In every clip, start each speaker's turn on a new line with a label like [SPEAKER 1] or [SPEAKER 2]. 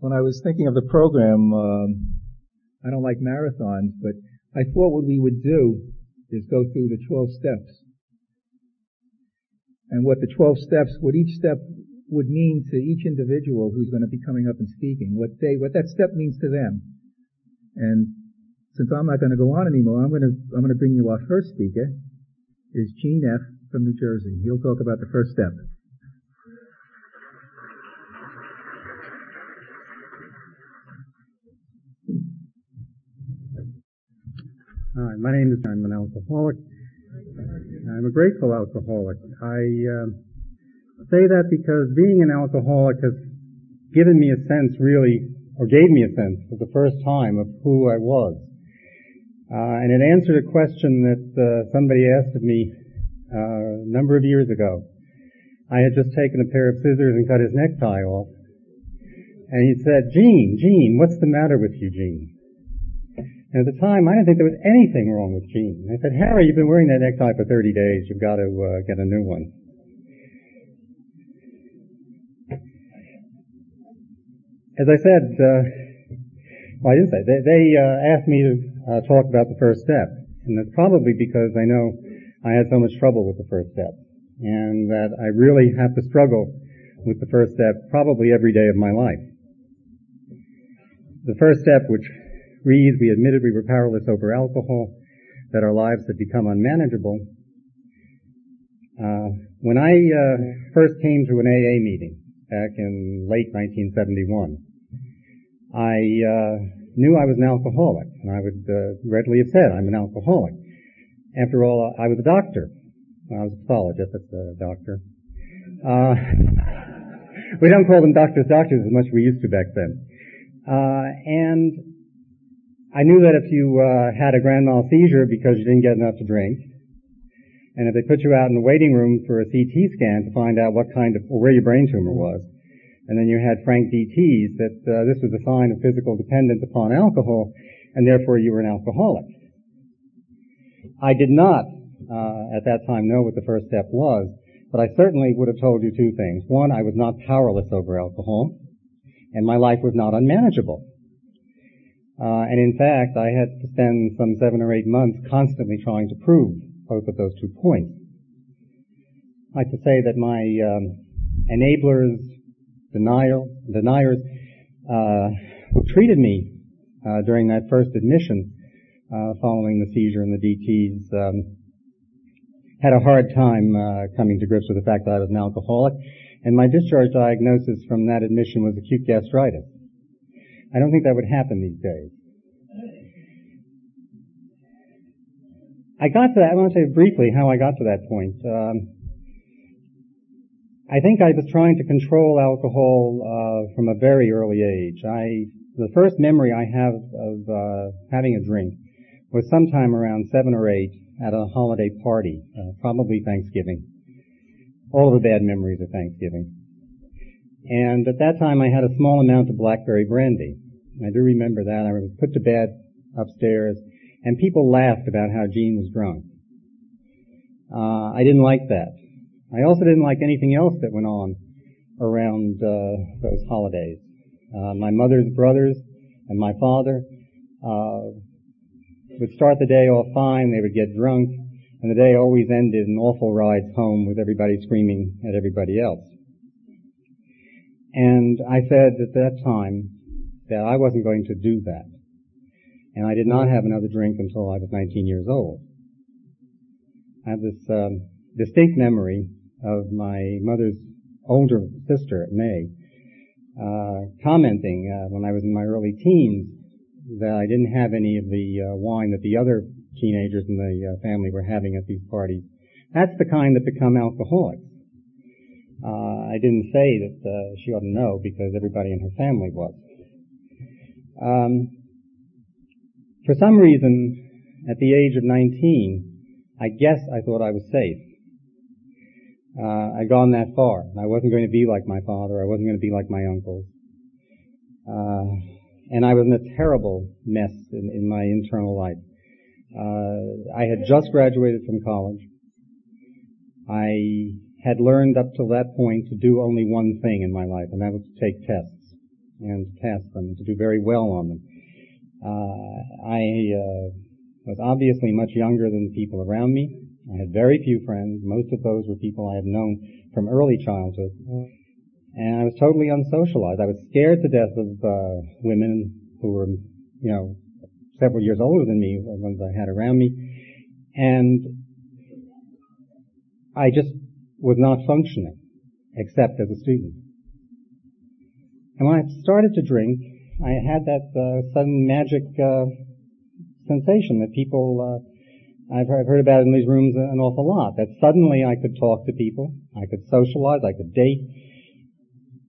[SPEAKER 1] when I was thinking of the program, um, I don't like marathons, but I thought what we would do is go through the 12 steps. And what the 12 steps, what each step would mean to each individual who's going to be coming up and speaking, what they, what that step means to them. And since I'm not going to go on anymore, I'm going to, I'm going to bring you our first speaker, is Gene F. from New Jersey. He'll talk about the first step.
[SPEAKER 2] Hi, my name is, I'm an alcoholic. I'm a grateful alcoholic. I uh, say that because being an alcoholic has given me a sense really, or gave me a sense for the first time of who I was. Uh, and it answered a question that uh, somebody asked of me uh, a number of years ago. I had just taken a pair of scissors and cut his necktie off. And he said, Gene, Gene, what's the matter with you, Gene? And at the time, I didn't think there was anything wrong with Gene. I said, Harry, you've been wearing that necktie for 30 days. You've got to uh, get a new one. As I said, uh, well, I didn't say, they, they uh, asked me to uh, talk about the first step. And that's probably because I know I had so much trouble with the first step. And that I really have to struggle with the first step probably every day of my life. The first step, which reads, we admitted we were powerless over alcohol, that our lives had become unmanageable. Uh, when I uh, first came to an AA meeting back in late 1971, I uh, knew I was an alcoholic, and I would uh, readily have said I'm an alcoholic. After all, I was a doctor. I was a pathologist, that's a doctor. Uh, we don't call them doctors doctors as much as we used to back then. Uh, and I knew that if you uh, had a grand mal seizure because you didn't get enough to drink, and if they put you out in the waiting room for a CT scan to find out what kind of or where your brain tumor was, and then you had frank DTs, that uh, this was a sign of physical dependence upon alcohol, and therefore you were an alcoholic. I did not uh, at that time know what the first step was, but I certainly would have told you two things. One, I was not powerless over alcohol, and my life was not unmanageable. Uh, and in fact, I had to spend some seven or eight months constantly trying to prove both of those two points. I like to say that my um, enablers, denial, deniers, uh, who treated me uh, during that first admission, uh, following the seizure and the DTs, um, had a hard time uh, coming to grips with the fact that I was an alcoholic, and my discharge diagnosis from that admission was acute gastritis. I don't think that would happen these days. I got to that, I want to say briefly how I got to that point. Um, I think I was trying to control alcohol uh, from a very early age. I, the first memory I have of uh, having a drink was sometime around seven or eight at a holiday party, uh, probably Thanksgiving. All of the bad memories of Thanksgiving. And at that time I had a small amount of blackberry brandy. I do remember that. I was put to bed upstairs and people laughed about how Gene was drunk. Uh, I didn't like that. I also didn't like anything else that went on around uh, those holidays. Uh, my mother's brothers and my father uh, would start the day off fine. They would get drunk, and the day always ended in awful rides home with everybody screaming at everybody else. And I said at that time that I wasn't going to do that. And I did not have another drink until I was 19 years old. I have this um, distinct memory of my mother's older sister, May, uh, commenting uh, when I was in my early teens that I didn't have any of the uh, wine that the other teenagers in the uh, family were having at these parties. That's the kind that become alcoholics. I didn't say that uh, she ought to know because everybody in her family was. Um, for some reason, at the age of 19, I guess I thought I was safe. Uh, I'd gone that far. I wasn't going to be like my father. I wasn't going to be like my uncles. Uh, and I was in a terrible mess in, in my internal life. Uh, I had just graduated from college. I had learned up till that point to do only one thing in my life, and that was to take tests. and pass them, and to do very well on them. Uh, I uh, was obviously much younger than the people around me. I had very few friends. Most of those were people I had known from early childhood. And I was totally unsocialized. I was scared to death of uh, women who were, you know, several years older than me, the ones I had around me. And I just was not functioning, except as a student. And when I started to drink, I had that uh, sudden magic uh, sensation that people, uh, I've heard, heard about in these rooms an awful lot, that suddenly I could talk to people, I could socialize, I could date,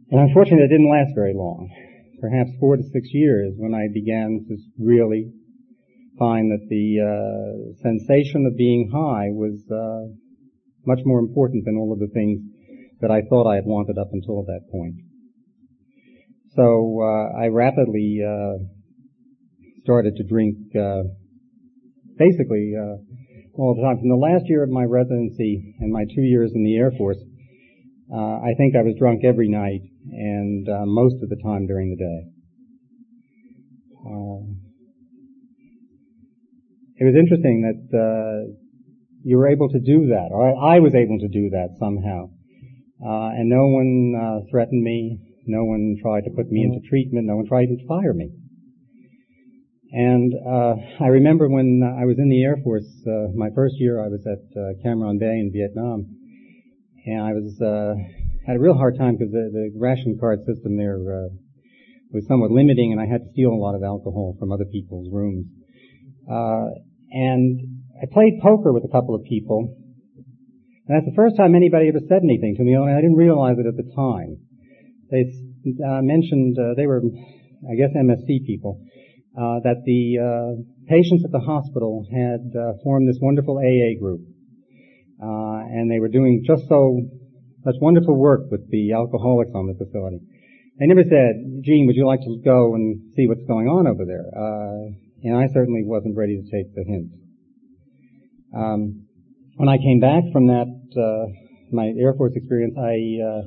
[SPEAKER 2] and unfortunately it didn't last very long. Perhaps four to six years when I began to really find that the uh, sensation of being high was uh, much more important than all of the things that I thought I had wanted up until that point. So uh, I rapidly uh, started to drink uh, basically uh, all the time. From the last year of my residency and my two years in the Air Force, uh, I think I was drunk every night and uh, most of the time during the day. it was interesting that you were able to do that, or I, was able to do that somehow. Uh, and no one uh, threatened me. No one tried to put me into treatment. No one tried to fire me. And uh, I remember when I was in the Air Force, uh, my first year, I was at uh, Cam Ranh Bay in Vietnam, and I was uh, had a real hard time because the, the ration card system there was somewhat limiting, and I had to steal a lot of alcohol from other people's rooms. and I played poker with a couple of people, and that's the first time anybody ever said anything to me, and I didn't realize it at the time. They uh, mentioned, uh, they were, I guess, MSC people, uh, that the uh, patients at the hospital had uh, formed this wonderful AA group, uh, and they were doing just so much wonderful work with the alcoholics on the facility. They never said, Gene, would you like to go and see what's going on over there? and I certainly wasn't ready to take the hint. Um, when I came back from that uh, my Air Force experience, I uh,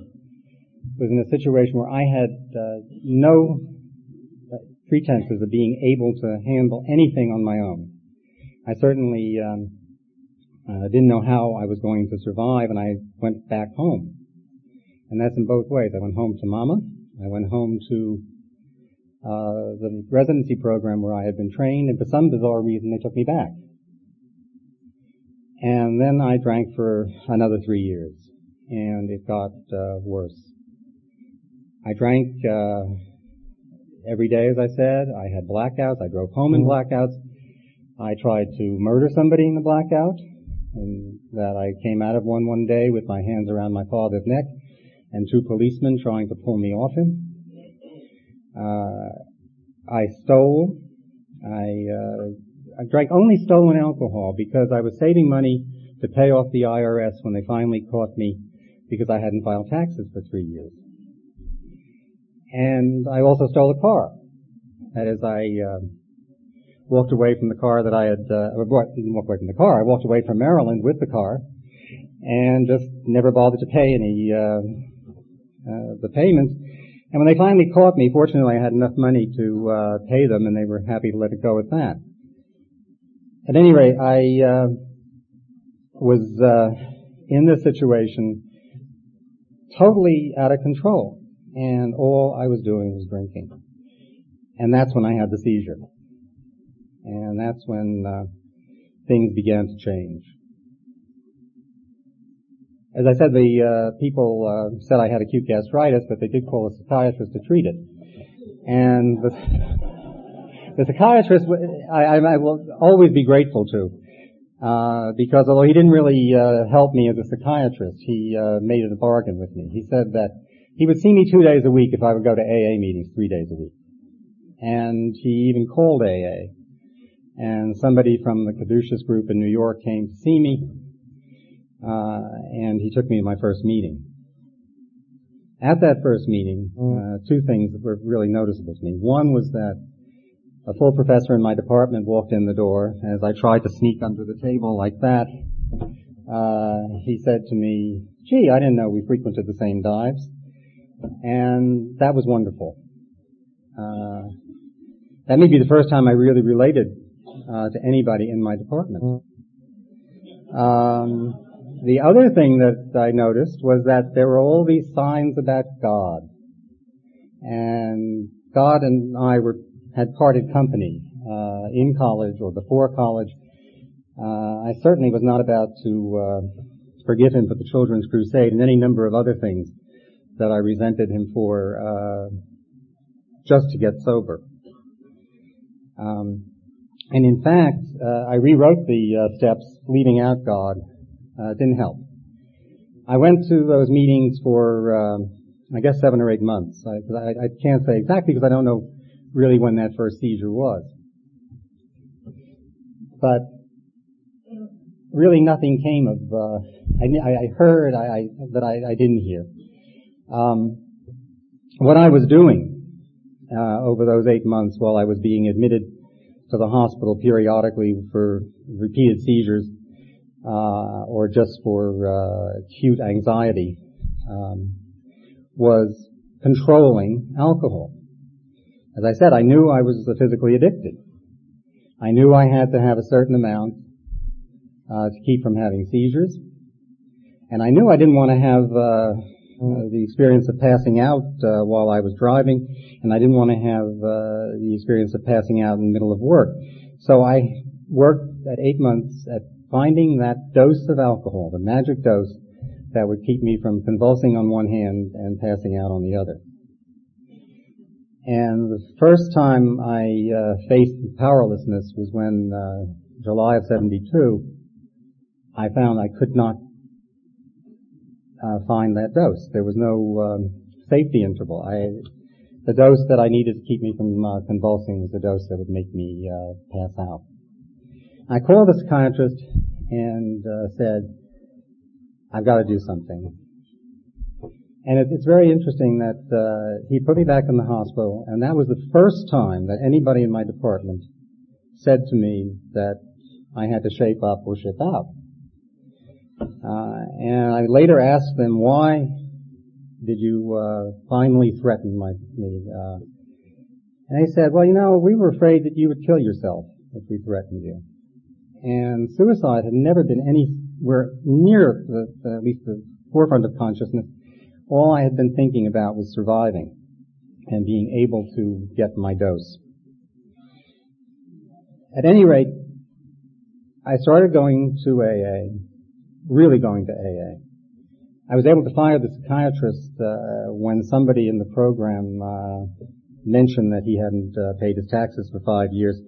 [SPEAKER 2] was in a situation where I had uh, no pretenses of being able to handle anything on my own. I certainly um, uh, didn't know how I was going to survive, and I went back home. And that's in both ways. I went home to Mama. I went home to uh, the residency program where I had been trained, and for some bizarre reason, they took me back. And then I drank for another three years, and it got uh, worse. I drank uh, every day, as I said. I had blackouts. I drove home in mm-hmm. blackouts. I tried to murder somebody in the blackout, and that I came out of one one day with my hands around my father's neck, and two policemen trying to pull me off him. Uh, I stole. I uh, I drank only stolen alcohol because I was saving money to pay off the IRS when they finally caught me because I hadn't filed taxes for three years. And I also stole a car. That is, I uh, walked away from the car that I had, uh, or didn't walk away from the car. I walked away from Maryland with the car and just never bothered to pay any uh, uh, the payments. And when they finally caught me, fortunately I had enough money to uh, pay them, and they were happy to let it go at that. At any rate, I uh, was uh, in this situation totally out of control, and all I was doing was drinking. And that's when I had the seizure. And that's when uh, things began to change. As I said, the uh, people uh, said I had acute gastritis, but they did call a psychiatrist to treat it. And the the psychiatrist, I, I, will always be grateful to, uh, because although he didn't really uh, help me as a psychiatrist, he uh, made it a bargain with me. He said that he would see me two days a week if I would go to AA meetings three days a week, and he even called AA. And somebody from the Caduceus group in New York came to see me, uh, and he took me to my first meeting. At that first meeting, uh, two things were really noticeable to me. One was that a full professor in my department walked in the door. As I tried to sneak under the table like that, uh, he said to me, gee, I didn't know we frequented the same dives. And that was wonderful. Uh, that may be the first time I really related uh, to anybody in my department. Um, the other thing that I noticed was that there were all these signs about God, and God and I were had parted company uh, in college or before college. Uh, I certainly was not about to uh, forgive him for the Children's Crusade and any number of other things that I resented him for uh, just to get sober. Um, and in fact, uh, I rewrote the uh, steps leaving out God. Didn't help. I went to those meetings for, um, I guess, seven or eight months. I, I, I can't say exactly because I don't know really when that first seizure was. But really nothing came of, uh, I, I heard I, I, that I, I didn't hear. Um, what I was doing uh, over those eight months while I was being admitted to the hospital periodically for repeated seizures uh, or just for uh, acute anxiety um, was controlling alcohol. As I said, I knew I was physically addicted. I knew I had to have a certain amount uh, to keep from having seizures, and I knew I didn't want to have uh, uh, the experience of passing out uh, while I was driving, and I didn't want to have uh, the experience of passing out in the middle of work. So I worked at eight months at finding that dose of alcohol, the magic dose that would keep me from convulsing on one hand and passing out on the other. And the first time I uh, faced powerlessness was when uh, July of 72, I found I could not uh, find that dose. There was no um, safety interval. I, the dose that I needed to keep me from uh, convulsing was the dose that would make me uh, pass out. I called the psychiatrist and uh, said, "I've got to do something." And it, it's very interesting that uh, he put me back in the hospital, and that was the first time that anybody in my department said to me that I had to shape up or ship out. Uh, and I later asked them, why did you uh, finally threaten my, me? Uh, and they said, well, you know, we were afraid that you would kill yourself if we threatened you. And suicide had never been anywhere near the, the, at least the forefront of consciousness all I had been thinking about was surviving and being able to get my dose. At any rate, I started going to AA, really going to AA. I was able to fire the psychiatrist uh, when somebody in the program uh, mentioned that he hadn't uh, paid his taxes for five years.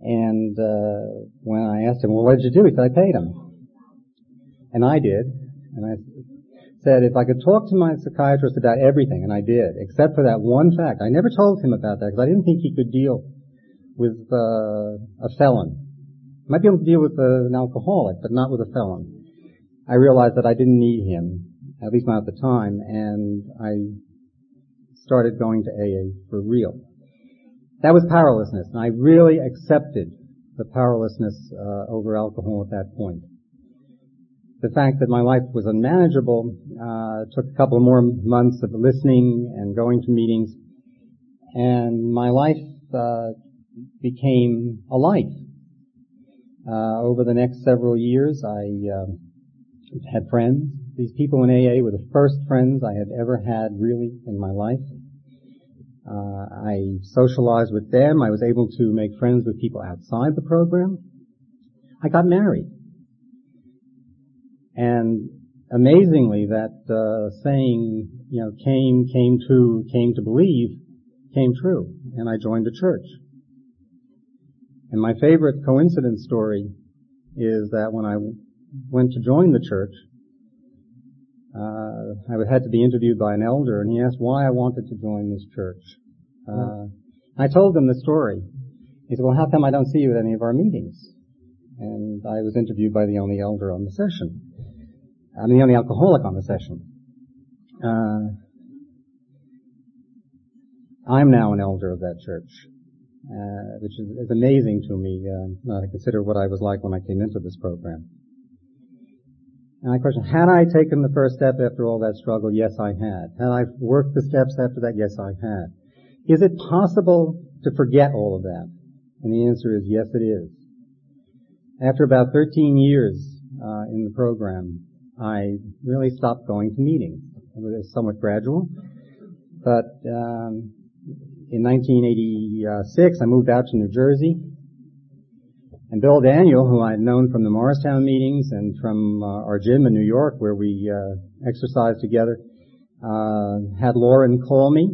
[SPEAKER 2] And uh, when I asked him, "Well, what did you do?" He said, "I paid him," and I did. And I said if I could talk to my psychiatrist about everything, and I did, except for that one fact. I never told him about that because I didn't think he could deal with uh, a felon. Might be able to deal with uh, an alcoholic, but not with a felon. I realized that I didn't need him, at least not at the time, and I started going to AA for real. That was powerlessness, and I really accepted the powerlessness uh, over alcohol at that point the fact that my life was unmanageable uh, took a couple more months of listening and going to meetings, and my life uh, became a life. Uh, over the next several years, I um, had friends. These people in AA were the first friends I had ever had really in my life. Uh, I socialized with them. I was able to make friends with people outside the program. I got married. And amazingly, that uh, saying, you know, came, came to, came to believe, came true, and I joined the church. And my favorite coincidence story is that when I went to join the church, uh, I had to be interviewed by an elder, and he asked why I wanted to join this church. Uh, I told him the story. He said, "Well, how come I don't see you at any of our meetings?" And I was interviewed by the only elder on the session. I'm the only alcoholic on the session. Uh, I'm now an elder of that church, uh, which is, is, amazing to me uh, to consider what I was like when I came into this program. And I question, had I taken the first step after all that struggle? Yes, I had. Had I worked the steps after that? Yes, I had. Is it possible to forget all of that? And the answer is yes, it is. After about 13 years uh, in the program, I really stopped going to meetings. It was somewhat gradual, but um, in 1986, I moved out to New Jersey, and Bill Daniel, who I had known from the Morristown meetings and from uh, our gym in New York, where we uh, exercised together, uh, had Lauren call me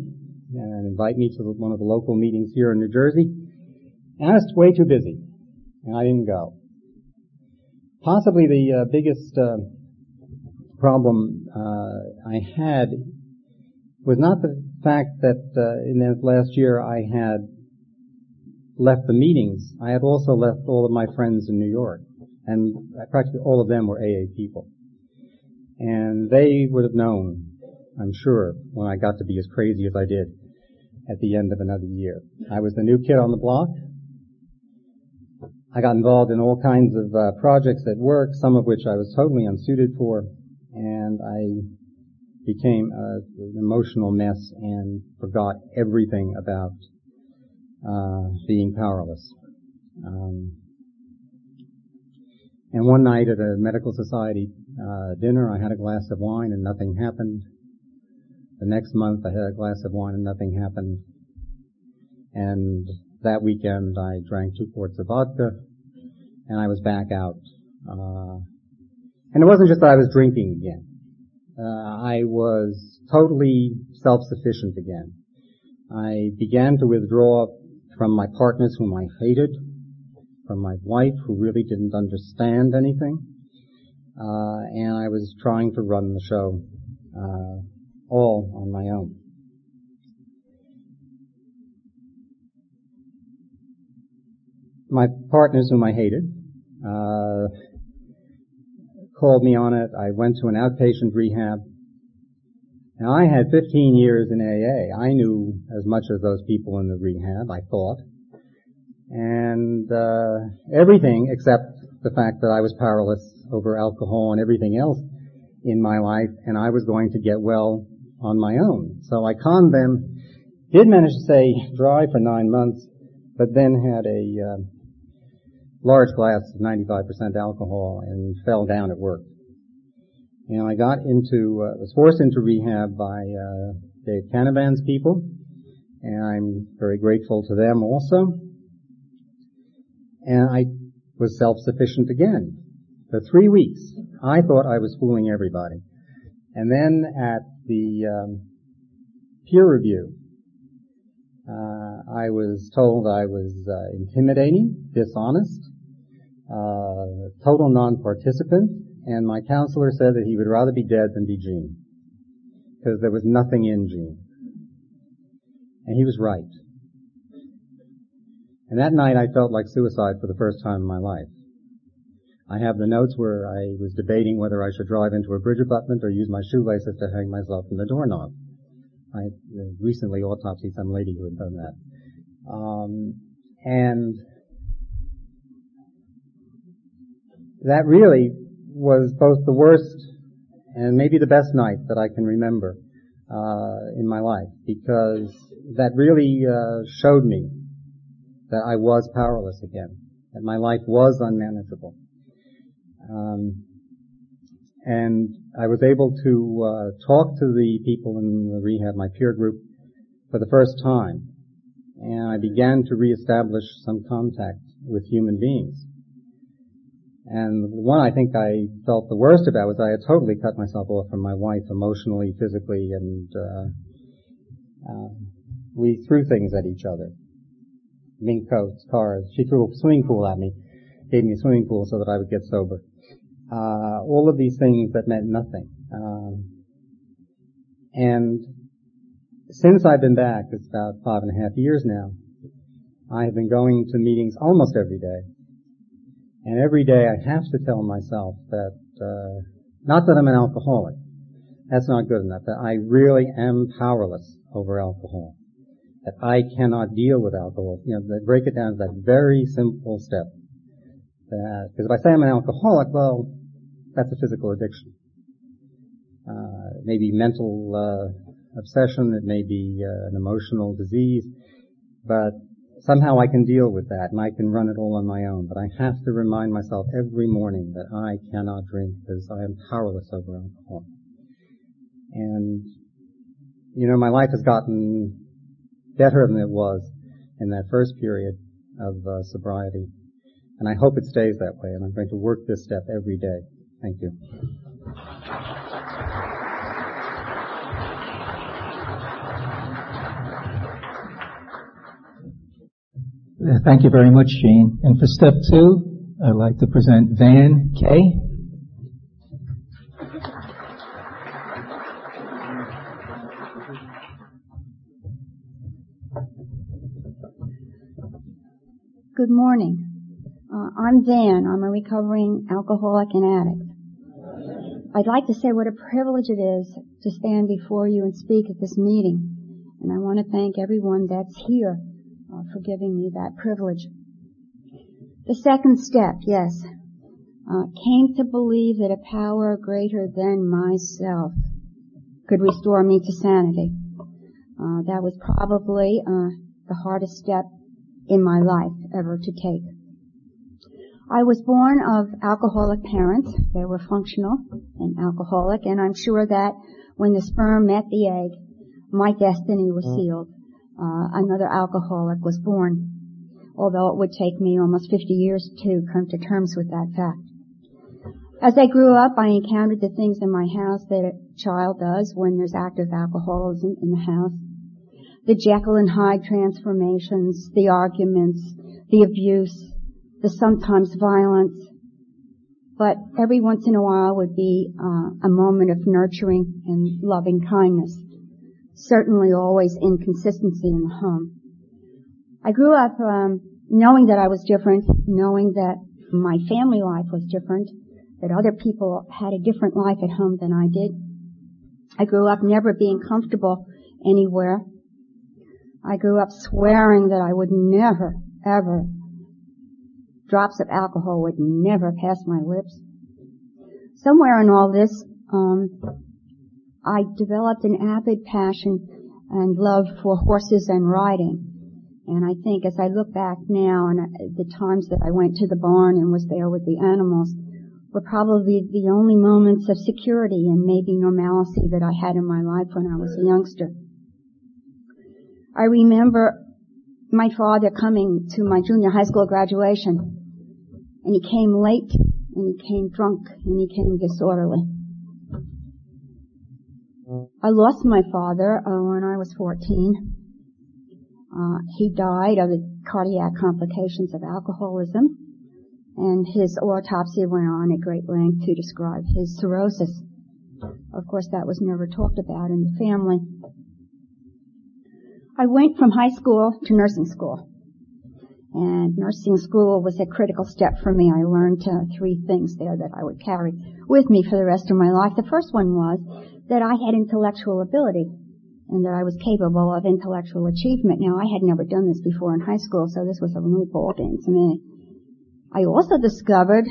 [SPEAKER 2] and invite me to one of the local meetings here in New Jersey. And I was way too busy, and I didn't go. Possibly the uh, biggest uh, problem uh, I had was not the fact that uh, in that last year I had left the meetings. I had also left all of my friends in New York, and practically all of them were AA people. And they would have known, I'm sure, when I got to be as crazy as I did at the end of another year. I was the new kid on the block. I got involved in all kinds of uh, projects at work, some of which I was totally unsuited for, and I became a, an emotional mess and forgot everything about uh, being powerless. Um, and one night at a medical society uh, dinner, I had a glass of wine and nothing happened. The next month, I had a glass of wine and nothing happened. And that weekend, I drank two quarts of vodka, and I was back out. Uh, and it wasn't just that I was drinking again. Uh, I was totally self-sufficient again. I began to withdraw from my partners whom I hated, from my wife who really didn't understand anything, uh, and I was trying to run the show uh, all on my own. My partners whom I hated uh, called me on it. I went to an outpatient rehab. Now I had 15 years in AA. I knew as much as those people in the rehab, I thought. And, uh, everything except the fact that I was powerless over alcohol and everything else in my life and I was going to get well on my own. So I conned them, did manage to stay dry for nine months, but then had a, uh, large glass of 95% alcohol and fell down at work. And I got into, uh, was forced into rehab by, uh, Dave Canavan's people, and I'm very grateful to them also. And I was self-sufficient again. For three weeks, I thought I was fooling everybody. And then at the um, peer review, uh, I was told I was uh, intimidating, dishonest, total non-participant, and my counselor said that he would rather be dead than be Gene, because there was nothing in Gene. And he was right. And that night I felt like suicide for the first time in my life. I have the notes where I was debating whether I should drive into a bridge abutment or use my shoelaces to hang myself from the doorknob. I recently autopsied some lady who had done that. Um, and that really was both the worst and maybe the best night that I can remember uh, in my life because that really uh, showed me that I was powerless again, that my life was unmanageable. Um, and I was able to uh, talk to the people in the rehab, my peer group, for the first time, and I began to reestablish some contact with human beings. And the one I think I felt the worst about was I had totally cut myself off from my wife emotionally, physically, and uh, uh, we threw things at each other. Mink coats, cars. She threw a swimming pool at me, gave me a swimming pool so that I would get sober. Uh, all of these things that meant nothing. Um, and since I've been back, it's about five and a half years now, I have been going to meetings almost every day and every day I have to tell myself that, uh, not that I'm an alcoholic. That's not good enough. That I really am powerless over alcohol. That I cannot deal with alcohol. You know, break it down to that very simple step. That, because if I say I'm an alcoholic, well, that's a physical addiction. Uh, maybe mental, uh, obsession, it may be uh, an emotional disease, but somehow I can deal with that and I can run it all on my own. But I have to remind myself every morning that I cannot drink because I am powerless over alcohol. And, you know, my life has gotten better than it was in that first period of uh, sobriety. And I hope it stays that way, and I'm going to work this step every day. Thank you.
[SPEAKER 1] Thank you very much, Gene. And for step two, I'd like to present Van Kay.
[SPEAKER 3] Good morning. Uh, I'm Van. I'm a recovering alcoholic and addict. I'd like to say what a privilege it is to stand before you and speak at this meeting. And I want to thank everyone that's here for giving me that privilege. The second step, yes, uh, came to believe that a power greater than myself could restore me to sanity. Uh, that was probably uh, the hardest step in my life ever to take. I was born of alcoholic parents. They were functional and alcoholic, and I'm sure that when the sperm met the egg, my destiny was mm. sealed. Uh, another alcoholic was born, although it would take me almost 50 years to come to terms with that fact. As I grew up, I encountered the things in my house that a child does when there's active alcoholism in the house the Jekyll and Hyde transformations, the arguments, the abuse, the sometimes violence. But every once in a while would be uh, a moment of nurturing and loving kindness. Certainly always inconsistency in the home. I grew up um, knowing that I was different, knowing that my family life was different, that other people had a different life at home than I did. I grew up never being comfortable anywhere I grew up swearing that I would never, ever, drops of alcohol would never pass my lips. Somewhere in all this, um, I developed an avid passion and love for horses and riding. And I think as I look back now and the times that I went to the barn and was there with the animals were probably the only moments of security and maybe normalcy that I had in my life when I was a youngster. I remember my father coming to my junior high school graduation, and he came late, and he came drunk, and he came disorderly. I lost my father uh, when I was 14. Uh, he died of the cardiac complications of alcoholism, and his autopsy went on at great length to describe his cirrhosis. Of course, that was never talked about in the family. I went from high school to nursing school. And nursing school was a critical step for me. I learned uh, three things there that I would carry with me for the rest of my life. The first one was that I had intellectual ability and that I was capable of intellectual achievement. Now, I had never done this before in high school, so this was a new ballgame to me. I also discovered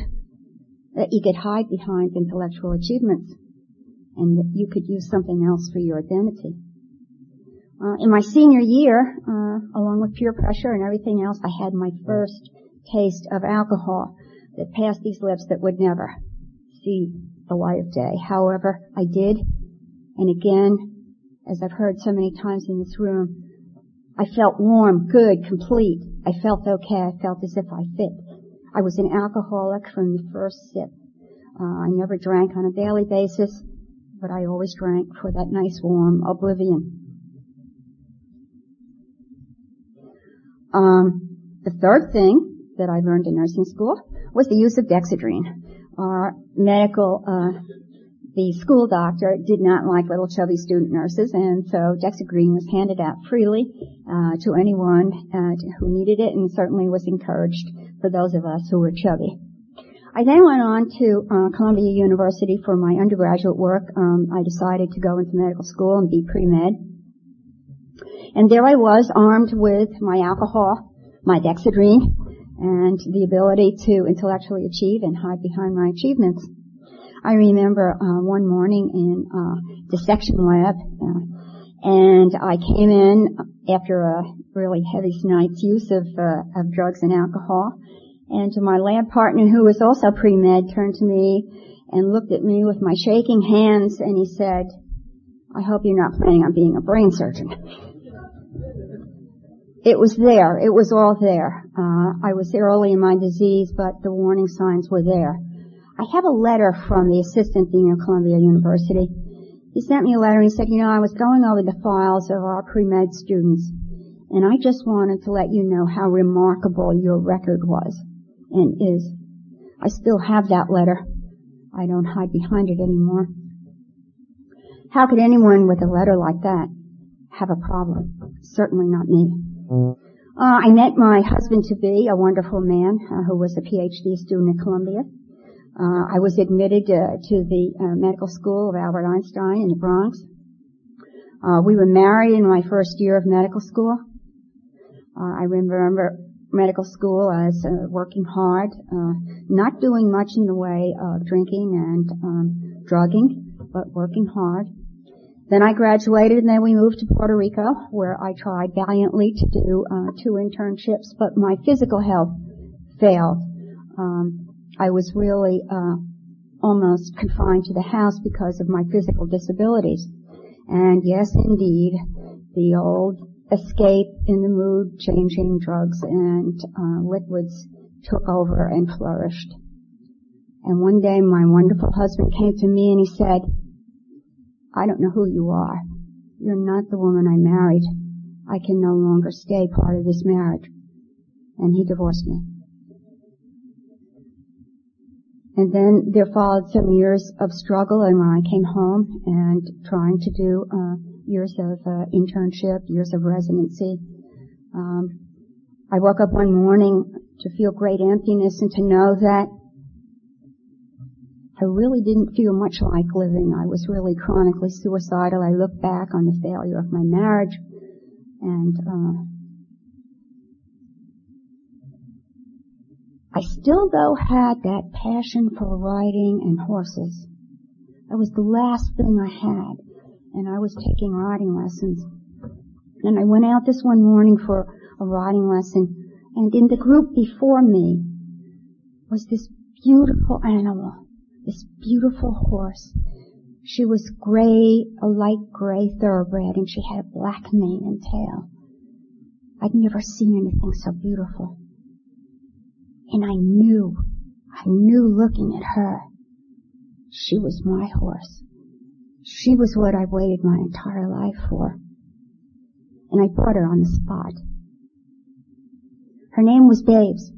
[SPEAKER 3] that you could hide behind intellectual achievements and that you could use something else for your identity. Uh, in my senior year, uh, along with peer pressure and everything else, I had my first taste of alcohol that passed these lips that would never see the light of day. However, I did, and again, as I've heard so many times in this room, I felt warm, good, complete. I felt okay. I felt as if I fit. I was an alcoholic from the first sip. Uh, I never drank on a daily basis, but I always drank for that nice warm oblivion. Um, the third thing that I learned in nursing school was the use of Dexedrine. Our medical, uh, the school doctor did not like little chubby student nurses, and so Dexedrine was handed out freely uh, to anyone uh, who needed it, and certainly was encouraged for those of us who were chubby. I then went on to uh, Columbia University for my undergraduate work. Um, I decided to go into medical school and be pre-med. And there I was, armed with my alcohol, my Dexedrine, and the ability to intellectually achieve and hide behind my achievements. I remember uh, one morning in uh, dissection lab, uh, And I came in after a really heavy night's use of, uh, of drugs and alcohol. And my lab partner, who was also pre-med, turned to me and looked at me with my shaking hands and he said, I hope you're not planning on being a brain surgeon. It was there. It was all there. Uh, I was early in my disease, but the warning signs were there. I have a letter from the assistant dean of Columbia University he sent me a letter and he said, you know, I was going over the files of our pre-med students and I just wanted to let you know how remarkable your record was and is. I still have that letter. I don't hide behind it anymore. How could anyone with a letter like that have a problem? Certainly not me. Uh, I met my husband to be, a wonderful man uh, who was a PhD student at Columbia. Uh, I was admitted uh, to the uh, medical school of Albert Einstein in the Bronx. Uh, we were married in my first year of medical school. Uh, I remember medical school as working hard, not doing much in the way of drinking and um, drugging, but working hard. Then I graduated and then we moved to Puerto Rico where I tried valiantly to do two internships, but my physical health failed. Um, I was really uh, almost confined to the house because of my physical disabilities. And yes, indeed, the old escape in the mood changing drugs and uh, liquids took over and flourished. And one day my wonderful husband came to me and he said, I don't know who you are. You're not the woman I married. I can no longer stay part of this marriage. And he divorced me. And then there followed some years of struggle and when I came home and trying to do uh, years of uh, internship, years of residency. Um, I woke up one morning to feel great emptiness and to know that I really didn't feel much like living. I was really chronically suicidal. I looked back on the failure of my marriage and uh, I still though had that passion for riding and horses. That was the last thing I had. And I was taking riding lessons. And I went out this one morning for a riding lesson and in the group before me was this beautiful animal, this beautiful horse. She was gray, a light gray thoroughbred and she had a black mane and tail. I'd never seen anything so beautiful. And I knew, I knew looking at her, she was my horse. She was what I waited my entire life for. And I bought her on the spot. Her name was Babes.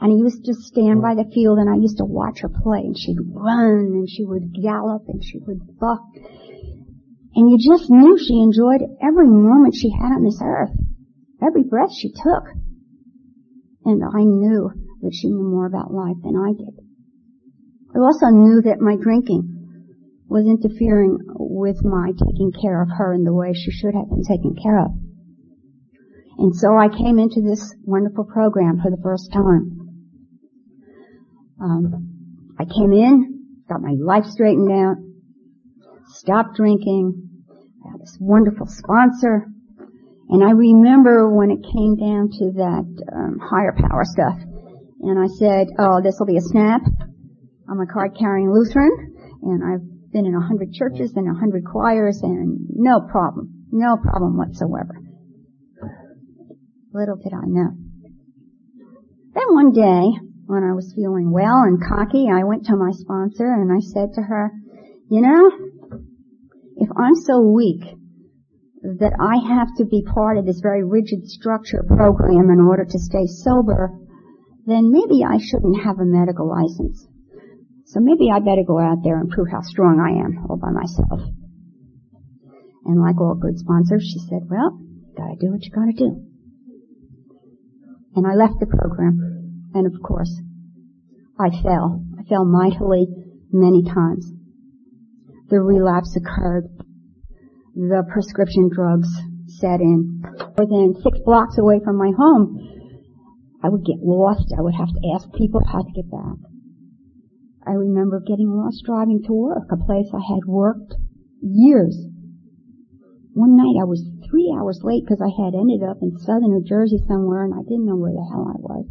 [SPEAKER 3] And I used to stand by the field and I used to watch her play and she'd run and she would gallop and she would buck. And you just knew she enjoyed every moment she had on this earth. Every breath she took and I knew that she knew more about life than I did. I also knew that my drinking was interfering with my taking care of her in the way she should have been taken care of. And so I came into this wonderful program for the first time. Um, I came in, got my life straightened out, stopped drinking, I had this wonderful sponsor, and I remember when it came down to that um, higher power stuff, and I said, "Oh, this will be a snap." I'm a card-carrying Lutheran, and I've been in a hundred churches and a hundred choirs, and no problem, no problem whatsoever. Little did I know. Then one day, when I was feeling well and cocky, I went to my sponsor and I said to her, "You know, if I'm so weak that I have to be part of this very rigid structure program in order to stay sober, then maybe I shouldn't have a medical license. So maybe I better go out there and prove how strong I am all by myself. And like all good sponsors, she said, well, gotta do what you gotta do. And I left the program. And of course, I fell. I fell mightily many times. The relapse occurred the prescription drugs set in. Within six blocks away from my home, I would get lost. I would have to ask people how to get back. I remember getting lost driving to work, a place I had worked years. one night I was three hours late because I had ended up in southern New Jersey somewhere and I didn't know where the hell I was.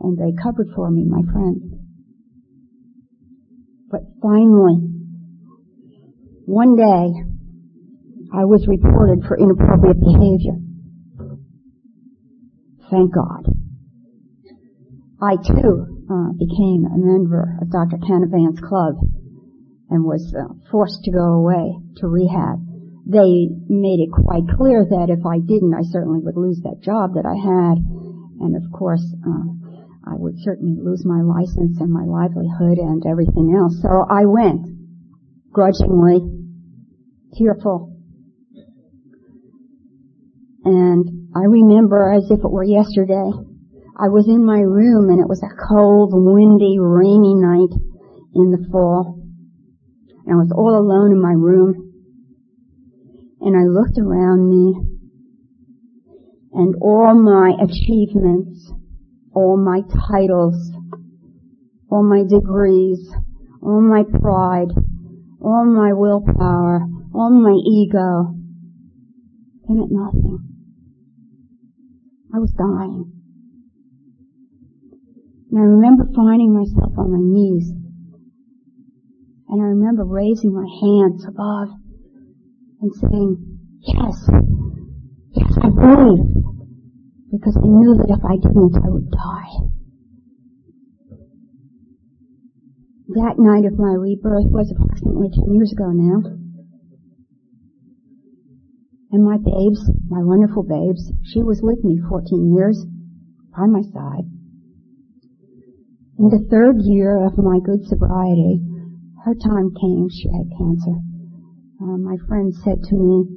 [SPEAKER 3] And they covered for me, my friends. But finally, one day, I was reported for inappropriate behavior. Thank God. I too uh, became a member of Dr. Canavan's club and was uh, forced to go away to rehab. They made it quite clear that if I didn't, I certainly would lose that job that I had, and of course, uh, I would certainly lose my license and my livelihood and everything else. So I went, grudgingly, tearful. And I remember as if it were yesterday, I was in my room and it was a cold, windy, rainy night in the fall. And I was all alone in my room. And I looked around me and all my achievements, all my titles, all my degrees, all my pride, all my willpower, all my ego, they meant nothing. I was dying. And I remember finding myself on my knees. And I remember raising my hands above and saying, yes, yes, I believe. Because I knew that if I didn't, I would die. That night of my rebirth was approximately 10 years ago now. And my babes, my wonderful babes, she was with me 14 years by my side. In the third year of my good sobriety, her time came. She had cancer. Uh, my friend said to me,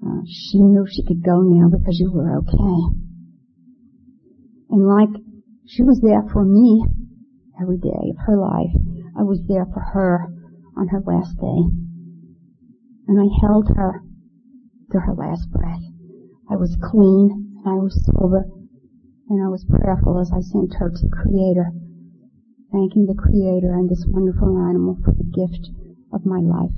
[SPEAKER 3] uh, she knew she could go now because you were okay. And like she was there for me every day of her life, I was there for her on her last day. And I held her to her last breath. I was clean, and I was sober, and I was prayerful as I sent her to the Creator thanking the Creator and this wonderful animal for the gift of my life.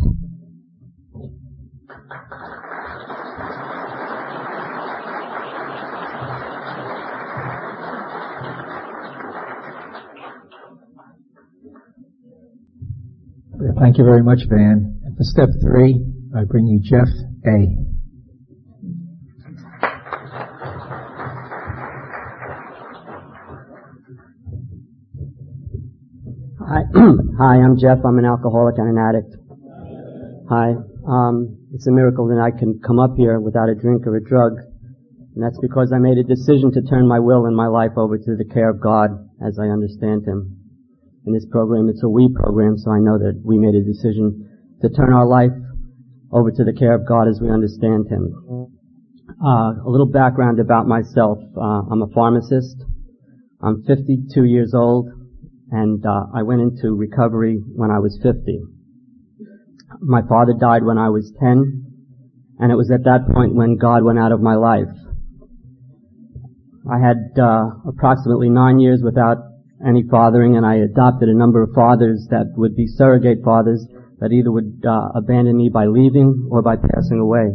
[SPEAKER 1] Thank you very much, Van. And for step three, I bring you Jeff A.
[SPEAKER 4] Hi, I'm Jeff. I'm an alcoholic and an addict. Hi. Um, it's a miracle that I can come up here without a drink or a drug. And that's because I made a decision to turn my will and my life over to the care of God as I understand Him. In this program, it's a we program, so I know that we made a decision to turn our life over to the care of God as we understand Him. Uh, a little background about myself. Uh, I'm a pharmacist. I'm 52 years old and uh, I went into recovery when I was 50. My father died when I was 10, and it was at that point when God went out of my life. I had uh, approximately nine years without any fathering, and I adopted a number of fathers that would be surrogate fathers that either would uh, abandon me by leaving or by passing away.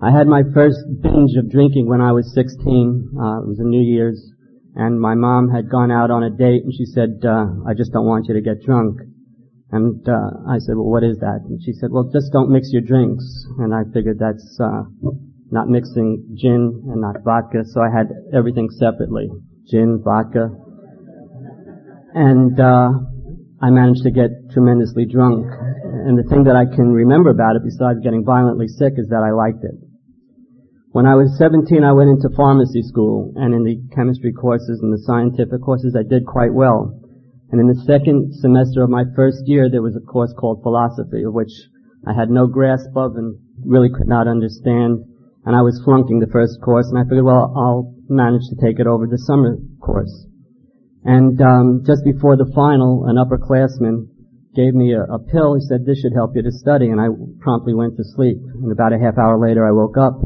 [SPEAKER 4] I had my first binge of drinking when I was 16. Uh, it was a New Year's and my mom had gone out on a date and she said, uh, I just don't want you to get drunk. And uh, I said, well, what is that? And she said, well, just don't mix your drinks. And I figured that's uh, not mixing gin and not vodka, so I had everything separately. Gin, vodka. And uh, I managed to get tremendously drunk. And the thing that I can remember about it, besides getting violently sick, is that I liked it. When I was 17, I went into pharmacy school, and in the chemistry courses and the scientific courses, I did quite well. And in the second semester of my first year, there was a course called philosophy, which I had no grasp of and really could not understand. And I was flunking the first course, and I figured, well, I'll manage to take it over the summer course. And um, just before the final, an upperclassman gave me a, a pill. He said, this should help you to study, and I promptly went to sleep. And about a half hour later, I woke up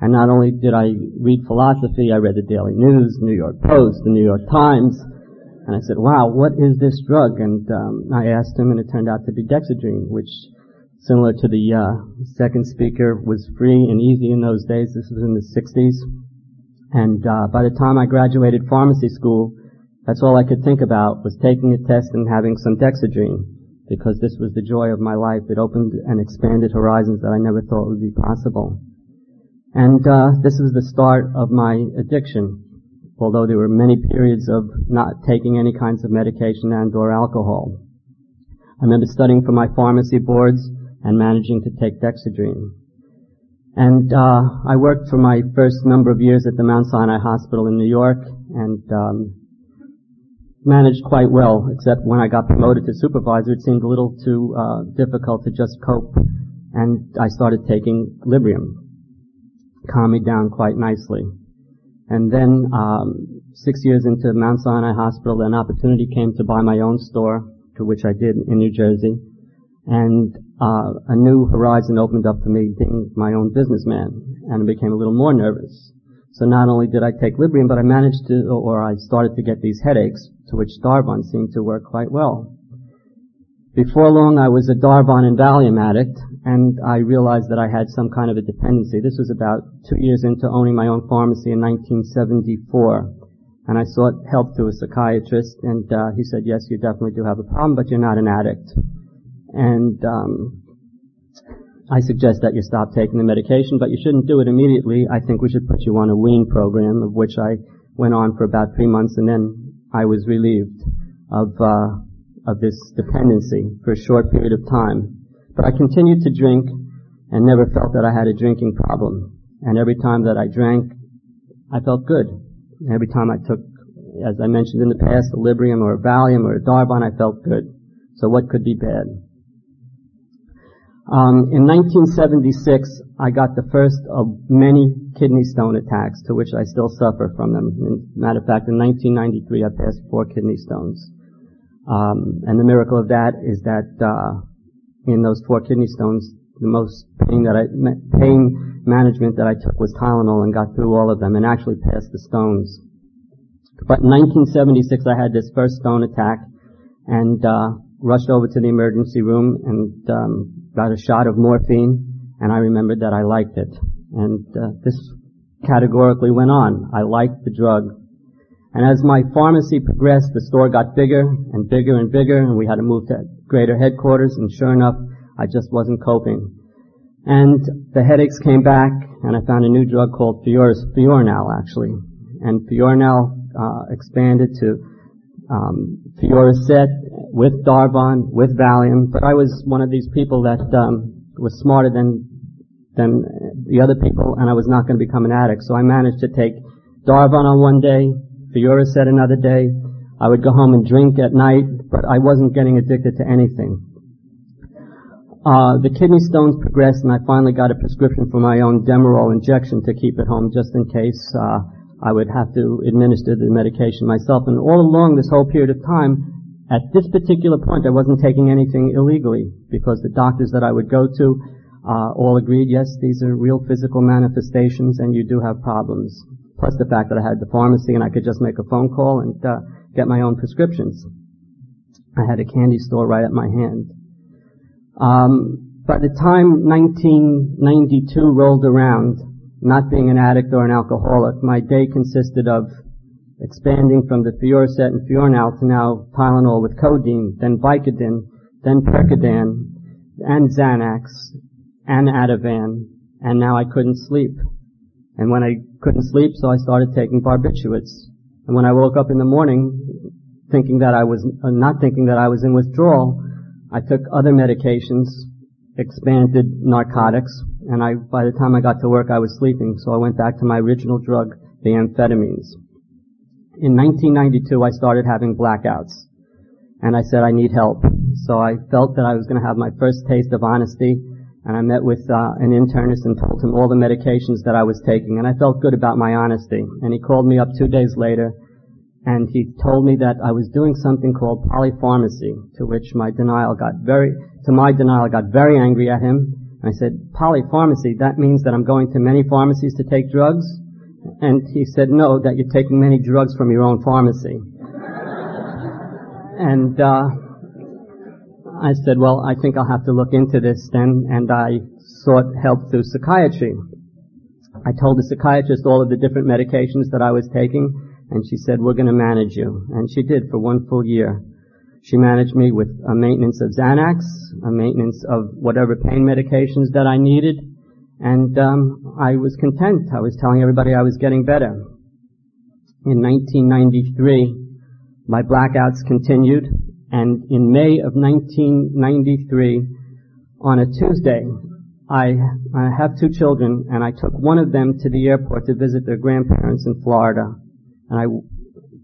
[SPEAKER 4] and not only did I read philosophy, I read the Daily News, New York Post, the New York Times, and I said, wow, what is this drug? And um, I asked him, and it turned out to be Dexedrine, which similar to the uh, second speaker, was free and easy in those days. This was in the 60s. And uh, by the time I graduated pharmacy school, that's all I could think about was taking a test and having some dexedrine because this was the joy of my life. It opened and expanded horizons that I never thought would be possible. And uh, this was the start of my addiction, although there were many periods of not taking any kinds of medication and or alcohol. I remember studying for my pharmacy boards and managing to take dexedrine. And uh, I worked for my first number of years at the Mount Sinai Hospital in New York and um, managed quite well, except when I got promoted to supervisor, it seemed a little too uh, difficult to just cope. And I started taking Librium. Calmed me down quite nicely. And then, um, six years into Mount Sinai Hospital, an opportunity came to buy my own store, to which I did in New Jersey. And uh, a new horizon opened up for me being my own businessman, and I became a little more nervous. So not only did I take Librium, but I managed to, or I started to get these headaches, to which Darvon seemed to work quite well. Before long, I was a Darvon and Valium addict, and I realized that I had some kind of a dependency. This was about two years into owning my own pharmacy in 1974. And I sought help through a psychiatrist, and uh, he said, yes, you definitely do have a problem, but you're not an addict. And um, I suggest that you stop taking the medication, but you shouldn't do it immediately. I think we should put you on a wean program, of which I went on for about three months, and then I was relieved of uh, of this dependency for a short period of time. But I continued to drink and never felt that I had a drinking problem. And every time that I drank, I felt good. Every time I took, as I mentioned in the past, a Librium or a Valium or a Darvon, I felt good. So what could be bad? Um, in 1976, I got the first of many kidney stone attacks, to which I still suffer from them. Matter of fact, in 1993, I passed four kidney stones. Um, and the miracle of that is that uh, in those four kidney stones, the most pain that I pain management that I took was Tylenol and got through all of them and actually passed the stones. But in 1976, I had this first stone attack and uh, rushed over to the emergency room and um, got a shot of morphine, and I remembered that I liked it. And uh, this categorically went on. I liked the drug. And as my pharmacy progressed, the store got bigger and bigger and bigger, and we had to move to greater headquarters, and sure enough, I just wasn't coping. And the headaches came back, and I found a new drug called Fioris, Fiorinal, actually. And Fiorinal uh, expanded to um, Fioricet with Darvon, with Valium, but I was one of these people that um, was smarter than than the other people, and I was not going to become an addict. So I managed to take Darvon on one day, Fioricet another day. I would go home and drink at night, but I wasn't getting addicted to anything. Uh, the kidney stones progressed, and I finally got a prescription for my own Demerol injection to keep at home just in case uh, I would have to administer the medication myself. And all along this whole period of time, at this particular point, I wasn't taking anything illegally because the doctors that I would go to uh, all agreed, yes, these are real physical manifestations, and you do have problems. Plus the fact that I had the pharmacy and I could just make a phone call and uh, get my own prescriptions. I had a candy store right at my hand. Um, by the time 1992 rolled around, not being an addict or an alcoholic, my day consisted of expanding from the Fioricet and Fiorinal to now Tylenol with codeine, then Vicodin, then Percodan, and Xanax, and Ativan, and now I couldn't sleep. And when I couldn't sleep, so I started taking barbiturates. And when I woke up in the morning, thinking that I was, uh, not thinking that I was in withdrawal, I took other medications, expanded narcotics, and I, by the time I got to work, I was sleeping, so I went back to my original drug, the amphetamines in 1992, I started having blackouts. And I said, I need help. So I felt that I was going to have my first taste of honesty. And I met with uh, an internist and told him all the medications that I was taking. And I felt good about my honesty. And he called me up two days later and he told me that I was doing something called polypharmacy, to which my denial got very, to my denial, I got very angry at him. I said, polypharmacy, that means that I'm going to many pharmacies to take drugs? And he said, no, that you're taking many drugs from your own pharmacy. and, uh, I said, well, I think I'll have to look into this then, and I sought help through psychiatry. I told the psychiatrist all of the different medications that I was taking, and she said, we're to manage you. And she did for one full year. She managed me with a maintenance of Xanax, a maintenance of whatever pain medications that I needed, and um, I was content. I was telling everybody I was getting better. In 1993, my blackouts continued, and in May of 1993, on a Tuesday, I, I have two children, and I took one of them to the airport to visit their grandparents in Florida. And I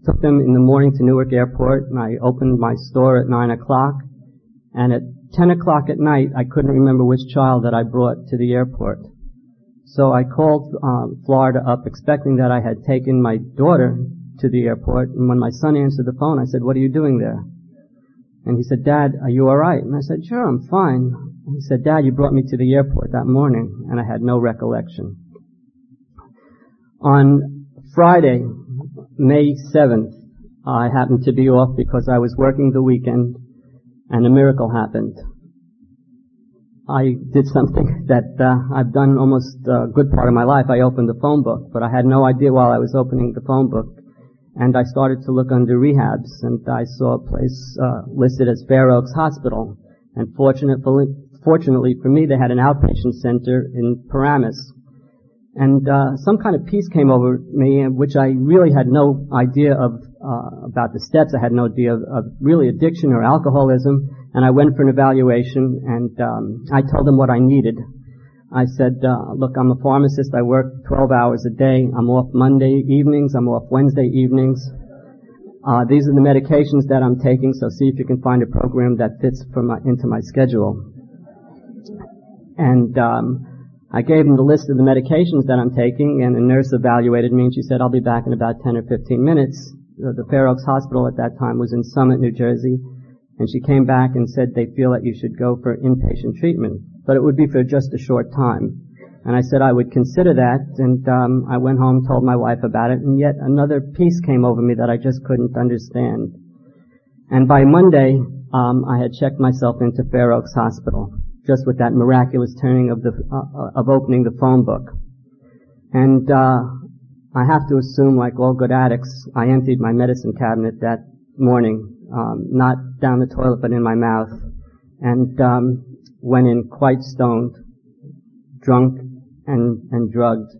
[SPEAKER 4] took them in the morning to Newark Airport, and I opened my store at 9 o'clock. And at 10 o'clock at night, I couldn't remember which child that I brought to the airport. So I called um, Florida up, expecting that I had taken my daughter to the airport. And when my son answered the phone, I said, "What are you doing there?" And he said, "Dad, are you all right?" And I said, "Sure, I'm fine." And he said, "Dad, you brought me to the airport that morning," and I had no recollection. On Friday, May 7th, I happened to be off because I was working the weekend, and a miracle happened. I did something that uh, I've done almost a good part of my life. I opened the phone book, but I had no idea while I was opening the phone book. And I started to look under rehabs, and I saw a place uh, listed as Fair Oaks Hospital. And fortunately, fortunately for me, they had an outpatient center in Paramus. And uh, some kind of peace came over me, which I really had no idea of uh, about the steps. I had no idea of, of, really addiction or alcoholism. And I went for an evaluation, and um, I told them what I needed. I said, uh, look, I'm a pharmacist. I work 12 hours a day. I'm off Monday evenings. I'm off Wednesday evenings. Uh, these are the medications that I'm taking, so see if you can find a program that fits my, into my schedule. And um, I gave him the list of the medications that I'm taking, and the nurse evaluated me, and she said, I'll be back in about 10 or 15 minutes. The, the Fair Oaks Hospital at that time was in Summit, New Jersey, and she came back and said they feel that you should go for inpatient treatment but it would be for just a short time. And I said I would consider that, and um, I went home, told my wife about it, and yet another peace came over me that I just couldn't understand. And by Monday, um, I had checked myself into Fair Oaks Hospital, just with that miraculous turning of the uh, of opening the phone book. And uh, I have to assume, like all good addicts, I emptied my medicine cabinet that morning, um, not down the toilet, but in my mouth. And um, went in quite stoned, drunk, and, and drugged.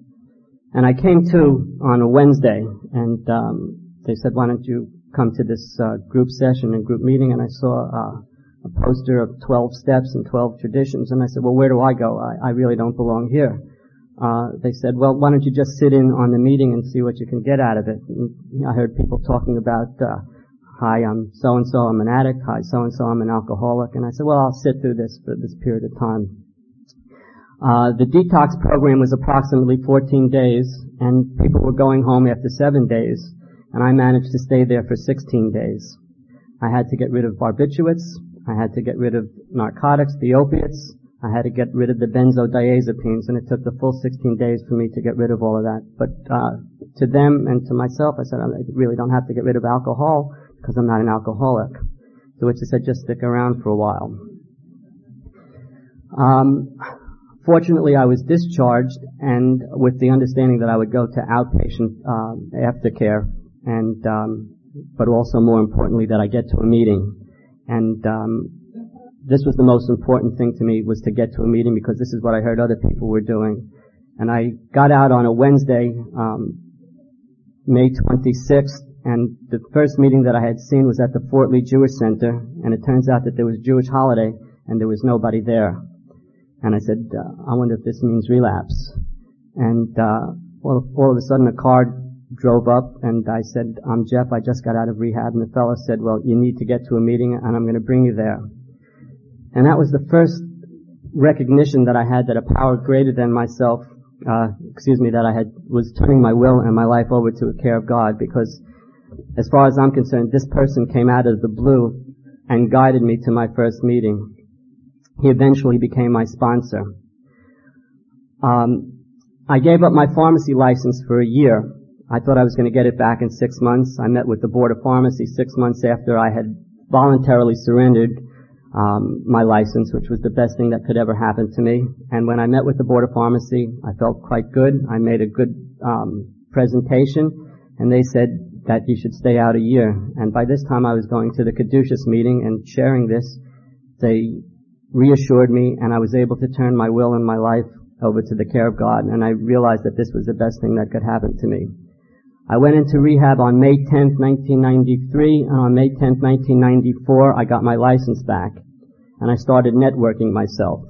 [SPEAKER 4] And I came to on a Wednesday, and um, they said, "Why don't you come to this uh, group session and group meeting?" And I saw uh, a poster of 12 steps and 12 traditions, and I said, "Well, where do I go? I, I really don't belong here." Uh, they said, "Well, why don't you just sit in on the meeting and see what you can get out of it?" And I heard people talking about uh, hi, I'm so and so, I'm an addict. Hi, so and so, I'm an alcoholic. And I said, well, I'll sit through this for this period of time. Uh, the detox program was approximately 14 days, and people were going home after seven days, and I managed to stay there for 16 days. I had to get rid of barbiturates. I had to get rid of narcotics, the opiates. I had to get rid of the benzodiazepines, and it took the full 16 days for me to get rid of all of that. But uh, to them and to myself, I said, I really don't have to get rid of alcohol because I'm not an alcoholic. To which I said, just stick around for a while. Um, fortunately, I was discharged, and with the understanding that I would go to outpatient um, aftercare, and um, but also more importantly that I get to a meeting. And um, this was the most important thing to me was to get to a meeting because this is what I heard other people were doing. And I got out on a Wednesday, um, May 26th, and the first meeting that I had seen was at the Fort Lee Jewish Center, and it turns out that there was a Jewish holiday, and there was nobody there. And I said, uh, I wonder if this means relapse. And uh, well, all of a sudden a car drove up, and I said, I'm Jeff, I just got out of rehab, and the fellow said, well, you need to get to a meeting, and I'm going to bring you there. And that was the first recognition that I had that a power greater than myself, uh, excuse me, that I had was turning my will and my life over to the care of God because as far as I'm concerned, this person came out of the blue and guided me to my first meeting. He eventually became my sponsor. Um, I gave up my pharmacy license for a year. I thought I was going to get it back in six months. I met with the board of pharmacy six months after I had voluntarily surrendered. um, my license, which was the best thing that could ever happen to me. And when I met with the Board of Pharmacy, I felt quite good. I made a good um, presentation, and they said that you should stay out a year. And by this time, I was going to the caduceus meeting and sharing this. They reassured me, and I was able to turn my will and my life over to the care of God. And I realized that this was the best thing that could happen to me. I went into rehab on May 10th, 1993, and on May 10th, 1994, I got my license back, and I started networking myself.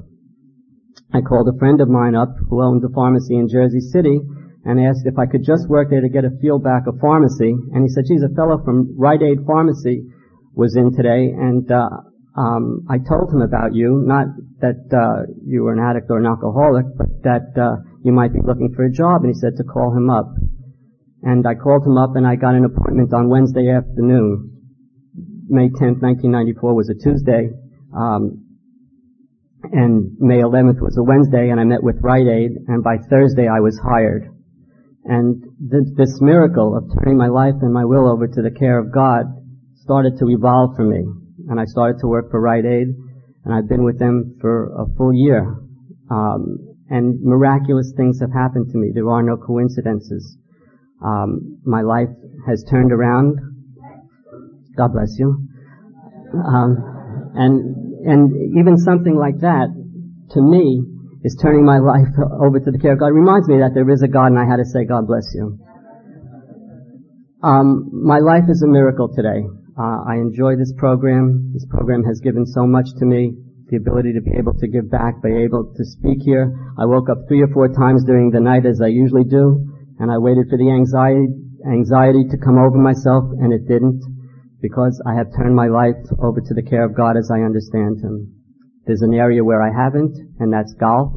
[SPEAKER 4] I called a friend of mine up who owned a pharmacy in Jersey City and asked if I could just work there to get a feel back of pharmacy, and he said, geez, a fellow from Rite Aid Pharmacy was in today, and uh, um, I told him about you, not that uh, you were an addict or an alcoholic, but that uh, you might be looking for a job, and he said to call him up. And I called him up and I got an appointment on Wednesday afternoon. May 10th, 1994 was a Tuesday. Um, and May 11th was a Wednesday and I met with Rite Aid and by Thursday I was hired. And th- this miracle of turning my life and my will over to the care of God started to evolve for me. And I started to work for Rite Aid and I've been with them for a full year. Um, and miraculous things have happened to me. There are no coincidences. Um, my life has turned around. God bless you. Um, and and even something like that, to me, is turning my life over to the care of God. Reminds me that there is a God, and I had to say, God bless you. Um, my life is a miracle today. Uh, I enjoy this program. This program has given so much to me. The ability to be able to give back, be able to speak here. I woke up three or four times during the night as I usually do and I waited for the anxiety, anxiety to come over myself, and it didn't, because I have turned my life over to the care of God as I understand Him. There's an area where I haven't, and that's golf.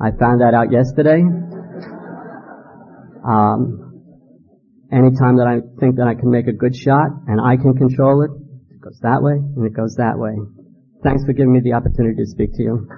[SPEAKER 4] I found that out yesterday. Um, anytime that I think that I can make a good shot and I can control it, it goes that way and it goes that way. Thanks for giving me the opportunity to speak to you.